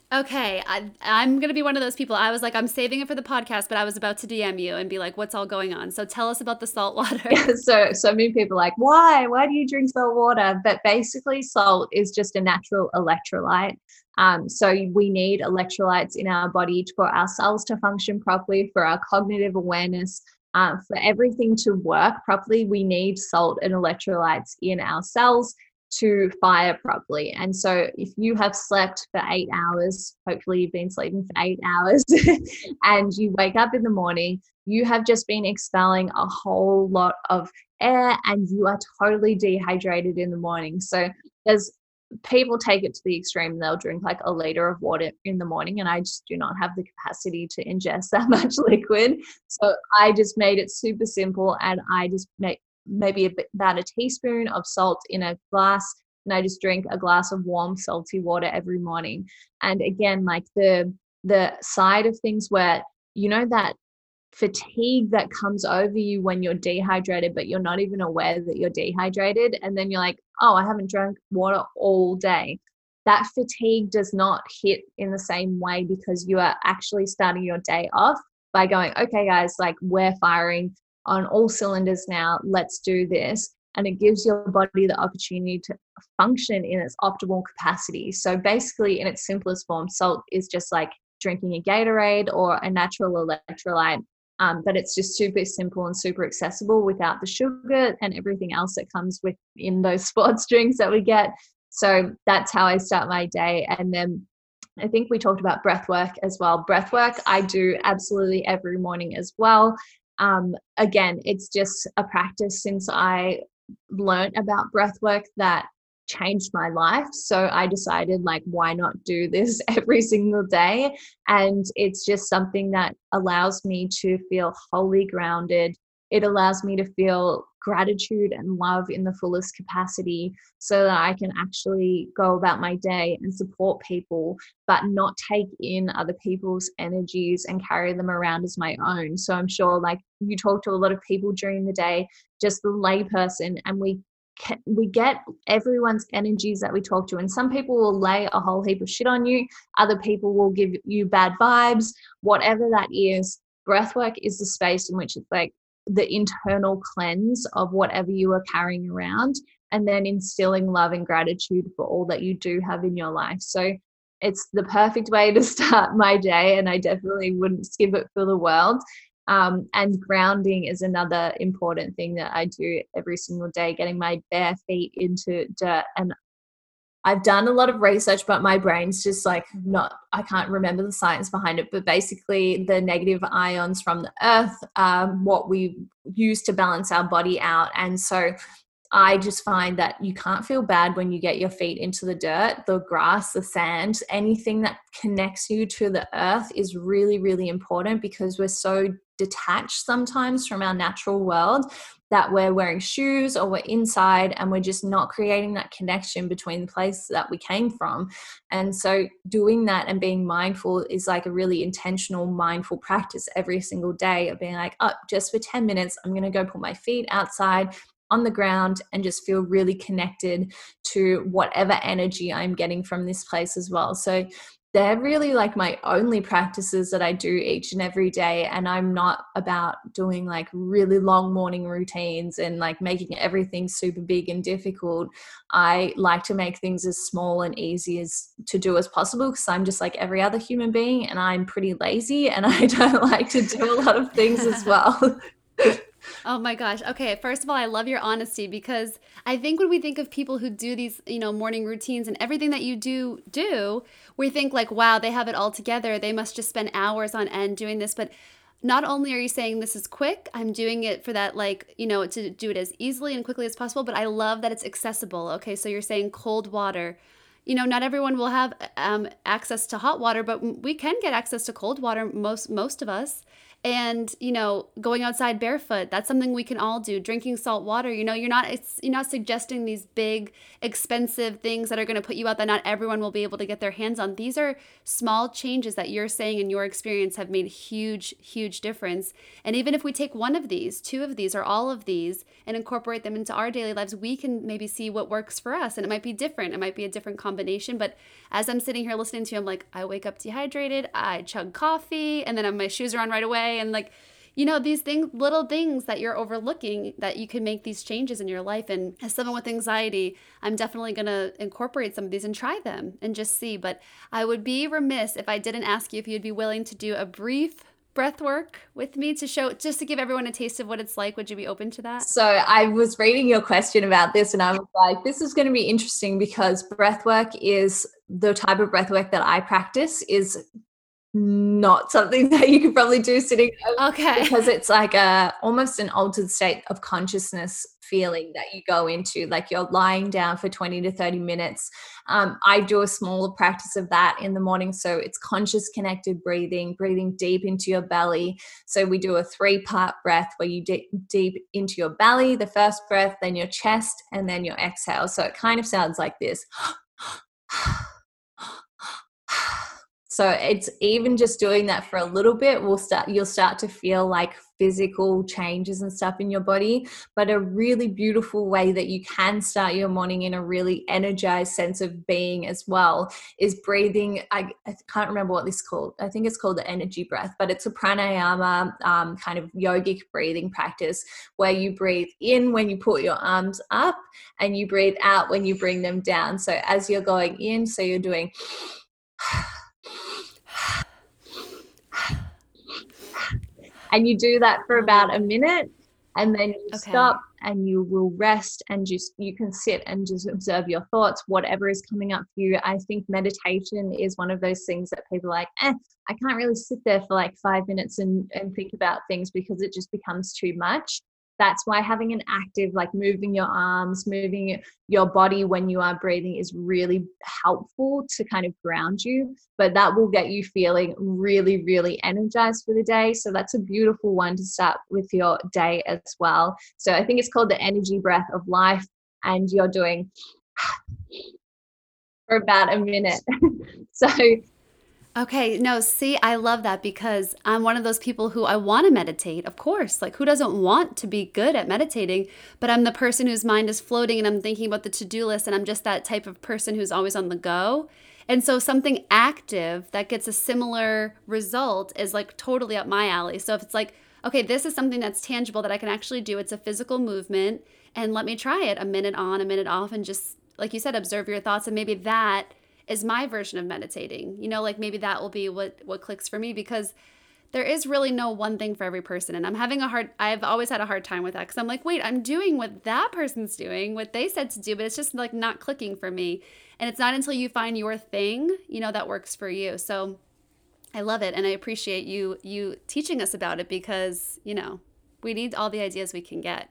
Okay, I, I'm going to be one of those people. I was like, I'm saving it for the podcast, but I was about to DM you and be like, what's all going on? So tell us about the salt water. so, so many people like, why? Why do you drink salt water? But basically, salt is just a natural electrolyte. Um, so we need electrolytes in our body for our cells to function properly, for our cognitive awareness, uh, for everything to work properly. We need salt and electrolytes in our cells to fire properly. And so, if you have slept for eight hours, hopefully you've been sleeping for eight hours, and you wake up in the morning, you have just been expelling a whole lot of air and you are totally dehydrated in the morning. So, there's people take it to the extreme they'll drink like a liter of water in the morning and i just do not have the capacity to ingest that much liquid so i just made it super simple and i just make maybe a bit, about a teaspoon of salt in a glass and i just drink a glass of warm salty water every morning. And again like the the side of things where you know that fatigue that comes over you when you're dehydrated but you're not even aware that you're dehydrated and then you're like oh i haven't drank water all day. That fatigue does not hit in the same way because you are actually starting your day off by going okay guys like we're firing on all cylinders now, let's do this. And it gives your body the opportunity to function in its optimal capacity. So basically, in its simplest form, salt is just like drinking a Gatorade or a natural electrolyte. Um, but it's just super simple and super accessible without the sugar and everything else that comes with in those sports drinks that we get. So that's how I start my day. And then I think we talked about breath work as well. Breath work I do absolutely every morning as well um, again, it's just a practice since I learned about breath work that changed my life. So I decided, like, why not do this every single day? And it's just something that allows me to feel wholly grounded. It allows me to feel gratitude and love in the fullest capacity so that I can actually go about my day and support people, but not take in other people's energies and carry them around as my own. So I'm sure, like, you talk to a lot of people during the day, just the layperson, and we we get everyone's energies that we talk to and some people will lay a whole heap of shit on you other people will give you bad vibes whatever that is breathwork is the space in which it's like the internal cleanse of whatever you are carrying around and then instilling love and gratitude for all that you do have in your life. So it's the perfect way to start my day, and I definitely wouldn't skip it for the world. Um, and grounding is another important thing that I do every single day, getting my bare feet into dirt and I've done a lot of research, but my brain's just like not, I can't remember the science behind it. But basically, the negative ions from the earth are what we use to balance our body out. And so I just find that you can't feel bad when you get your feet into the dirt, the grass, the sand, anything that connects you to the earth is really, really important because we're so detached sometimes from our natural world that we're wearing shoes or we're inside and we're just not creating that connection between the place that we came from. And so doing that and being mindful is like a really intentional, mindful practice every single day of being like, oh, just for 10 minutes, I'm going to go put my feet outside on the ground and just feel really connected to whatever energy I'm getting from this place as well. So they're really like my only practices that I do each and every day. And I'm not about doing like really long morning routines and like making everything super big and difficult. I like to make things as small and easy as to do as possible because I'm just like every other human being and I'm pretty lazy and I don't like to do a lot of things as well. Oh my gosh. Okay, first of all, I love your honesty because I think when we think of people who do these, you know, morning routines and everything that you do do, we think like, wow, they have it all together. They must just spend hours on end doing this, but not only are you saying this is quick, I'm doing it for that, like, you know, to do it as easily and quickly as possible, but I love that it's accessible. Okay, so you're saying cold water. You know, not everyone will have um, access to hot water, but we can get access to cold water, most most of us and you know going outside barefoot that's something we can all do. Drinking salt water you know you're not you're not suggesting these big expensive things that are going to put you out that not everyone will be able to get their hands on. These are small changes that you're saying in your experience have made huge huge difference. And even if we take one of these two of these or all of these and incorporate them into our daily lives we can maybe see what works for us. And it might be different. It might be a different combination. But as i'm sitting here listening to you i'm like i wake up dehydrated i chug coffee and then my shoes are on right away and like you know these things little things that you're overlooking that you can make these changes in your life. And as someone with anxiety i'm definitely going to incorporate some of these and try them and just see. But i would be remiss if i didn't ask you if you'd be willing to do a brief breath work with me to show just to give everyone a taste of what it's like. Would you be open to that? So i was reading your question about this and i was like this is going to be interesting because breath work is the type of breath work that i practice is not something that you could probably do sitting okay because it's like a almost an altered state of consciousness feeling that you go into like you're lying down for 20 to 30 minutes um, i do a smaller practice of that in the morning so it's conscious connected breathing breathing deep into your belly so we do a three part breath where you dip deep into your belly the first breath then your chest and then your exhale so it kind of sounds like this so it's even just doing that for a little bit will start you'll start to feel like physical changes and stuff in your body but a really beautiful way that you can start your morning in a really energized sense of being as well is breathing. I, I can't remember what this is called i think it's called the energy breath but it's a pranayama um, kind of yogic breathing practice where you breathe in when you put your arms up and you breathe out when you bring them down. So as you're going in so you're doing and you do that for about a minute and then you okay. stop and you will rest and just you can sit and just observe your thoughts whatever is coming up for you i think meditation is one of those things that people like eh, i can't really sit there for like five minutes and, and think about things because it just becomes too much that's why having an active like moving your arms moving your body when you are breathing is really helpful to kind of ground you but that will get you feeling really really energized for the day. So that's a beautiful one to start with your day as well. So i think it's called the energy breath of life and you're doing for about a minute. So Okay, no, see, I love that because I'm one of those people who I want to meditate, of course. Like, who doesn't want to be good at meditating? But I'm the person whose mind is floating and I'm thinking about the to do list, and I'm just that type of person who's always on the go. And so, something active that gets a similar result is like totally up my alley. So, if it's like, okay, this is something that's tangible that I can actually do, it's a physical movement, and let me try it a minute on, a minute off, and just, like you said, observe your thoughts. And maybe that is my version of meditating. You know, like maybe that will be what what clicks for me because there is really no one thing for every person. And i'm having a hard i've always had a hard time with that because i'm like wait i'm doing what that person's doing what they said to do but it's just like not clicking for me. And it's not until you find your thing you know that works for you. So i love it and i appreciate you you teaching us about it because you know we need all the ideas we can get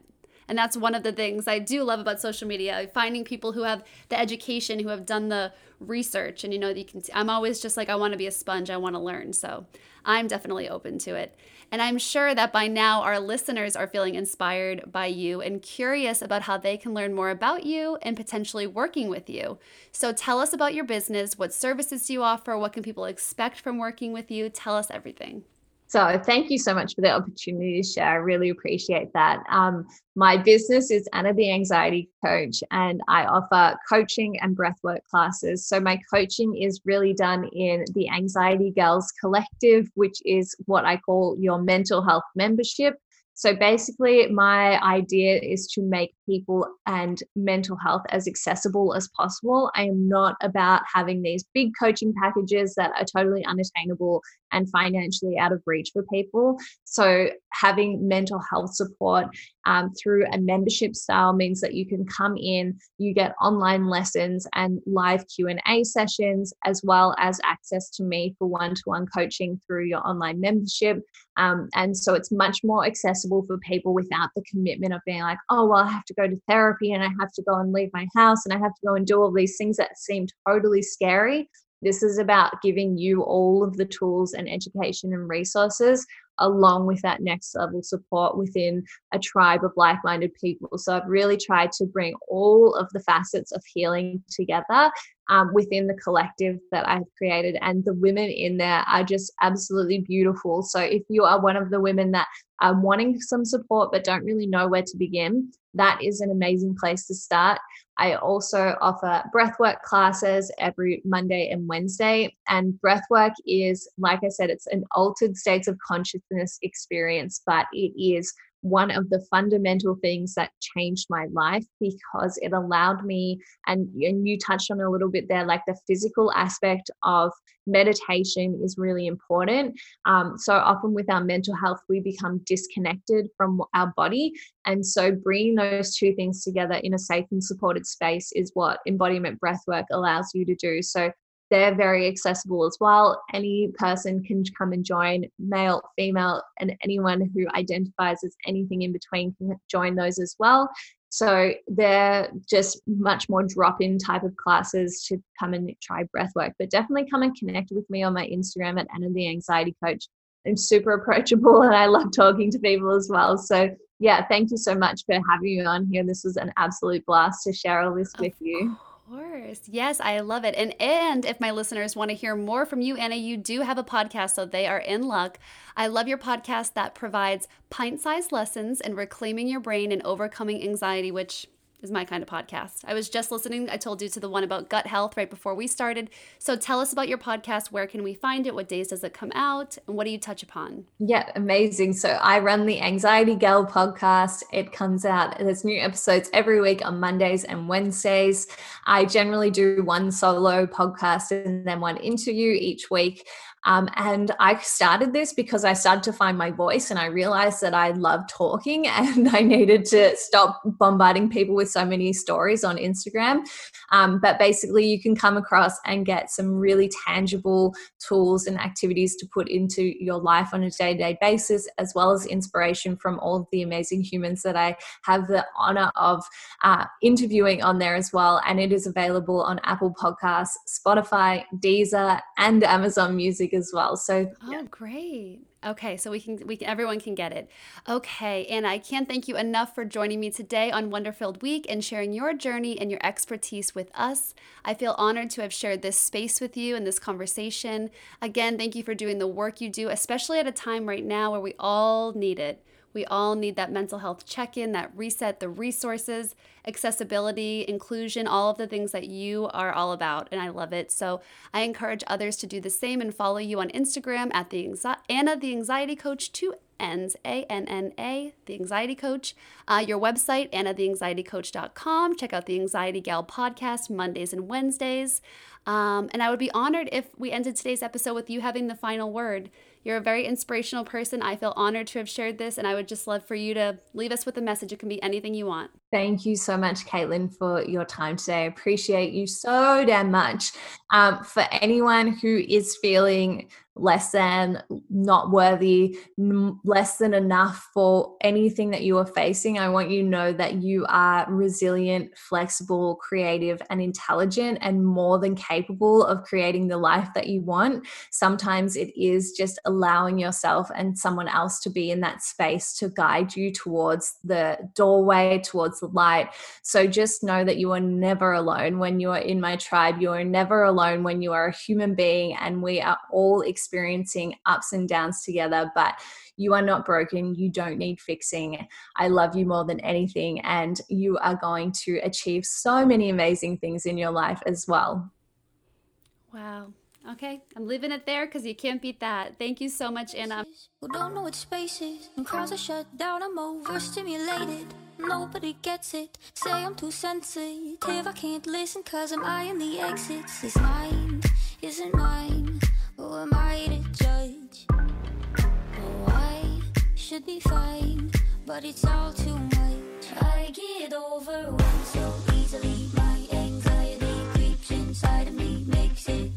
And that's one of the things I do love about social media, finding people who have the education, who have done the research. And you know, you can I'm always just like, I want to be a sponge, I want to learn. So I'm definitely open to it. And I'm sure that by now our listeners are feeling inspired by you and curious about how they can learn more about you and potentially working with you. So tell us about your business. What services do you offer? What can people expect from working with you? Tell us everything. So thank you so much for the opportunity to share. I really appreciate that. Um, my business is Anna the Anxiety Coach, and I offer coaching and breathwork classes. So my coaching is really done in the Anxiety Girls Collective, which is what I call your mental health membership. So basically, my idea is to make people and mental health as accessible as possible. I am not about having these big coaching packages that are totally unattainable and financially out of reach for people. So having mental health support um, through a membership style means that you can come in, you get online lessons and live Q&A sessions, as well as access to me for one-to-one coaching through your online membership. Um, and so it's much more accessible for people without the commitment of being like, oh, well, I have to go to therapy and I have to go and leave my house and I have to go and do all these things that seem totally scary. This is about giving you all of the tools and education and resources along with that next level support within a tribe of like minded people. So I've really tried to bring all of the facets of healing together um, within the collective that I've created. And the women in there are just absolutely beautiful. So if you are one of the women that are wanting some support but don't really know where to begin, that is an amazing place to start. I also offer breathwork classes every Monday and Wednesday. And breathwork is, like I said, it's an altered states of consciousness experience, but it is one of the fundamental things that changed my life because it allowed me and, and you touched on a little bit there like the physical aspect of meditation is really important. Um, so often with our mental health we become disconnected from our body. And so bringing those two things together in a safe and supported space is what embodiment breathwork allows you to do. So they're very accessible as well. Any person can come and join, male, female, and anyone who identifies as anything in between can join those as well. So they're just much more drop in type of classes to come and try breath work. But definitely come and connect with me on my Instagram at Anna the Anxiety Coach. I'm super approachable and I love talking to people as well. So yeah, thank you so much for having me on here. This was an absolute blast to share all this with you course. Yes, I love it. And and if my listeners want to hear more from you, Anna, you do have a podcast, so they are in luck. I love your podcast that provides pint-sized lessons in reclaiming your brain and overcoming anxiety, which is my kind of podcast. I was just listening, I told you to the one about gut health right before we started. So tell us about your podcast. Where can we find it? What days does it come out? And what do you touch upon? Yeah, amazing. So I run the Anxiety Gal podcast. It comes out, there's new episodes every week on Mondays and Wednesdays. I generally do one solo podcast and then one interview each week. Um, and I started this because I started to find my voice and I realized that I love talking and I needed to stop bombarding people with so many stories on Instagram. Um, but basically, you can come across and get some really tangible tools and activities to put into your life on a day to day basis, as well as inspiration from all of the amazing humans that I have the honor of uh, interviewing on there as well. And it is available on Apple Podcasts, Spotify, Deezer, and Amazon Music as well. So, oh, great. Okay, so we can we everyone can get it. Okay, and I can't thank you enough for joining me today on Wonderfilled Week and sharing your journey and your expertise with us. I feel honored to have shared this space with you and this conversation. Again, thank you for doing the work you do, especially at a time right now where we all need it. We all need that mental health check in, that reset, the resources, accessibility, inclusion, all of the things that you are all about. And I love it. So I encourage others to do the same and follow you on Instagram at the Anxi- Anna the Anxiety Coach, two N's, A N N A, the Anxiety Coach. Uh, your website, annatheanxietycoach.com. Check out the Anxiety Gal podcast Mondays and Wednesdays. Um, and I would be honored if we ended today's episode with you having the final word. You're a very inspirational person. I feel honored to have shared this, and I would just love for you to leave us with a message. It can be anything you want. Thank you so much, Caitlin, for your time today. I appreciate you so damn much. Um, for anyone who is feeling less than, not worthy, less than enough for anything that you are facing, I want you to know that you are resilient, flexible, creative, and intelligent, and more than capable of creating the life that you want. Sometimes it is just allowing yourself and someone else to be in that space to guide you towards the doorway, towards the light. So just know that you are never alone when you are in my tribe. You are never alone when you are a human being, and we are all experiencing ups and downs together. But you are not broken. You don't need fixing. I love you more than anything. And you are going to achieve so many amazing things in your life as well. Wow. Okay, I'm leaving it there because you can't beat that. Thank you so much, Anna. Who don't know what space is. When crowds are shut down, I'm overstimulated. Nobody gets it. Say I'm too sensitive. I can't listen cause I'm eyeing the exits. This mind isn't mine. Who am I to judge? Oh, I should be fine, but it's all too much. I get overwhelmed so easily. My anxiety creeps inside of me, makes it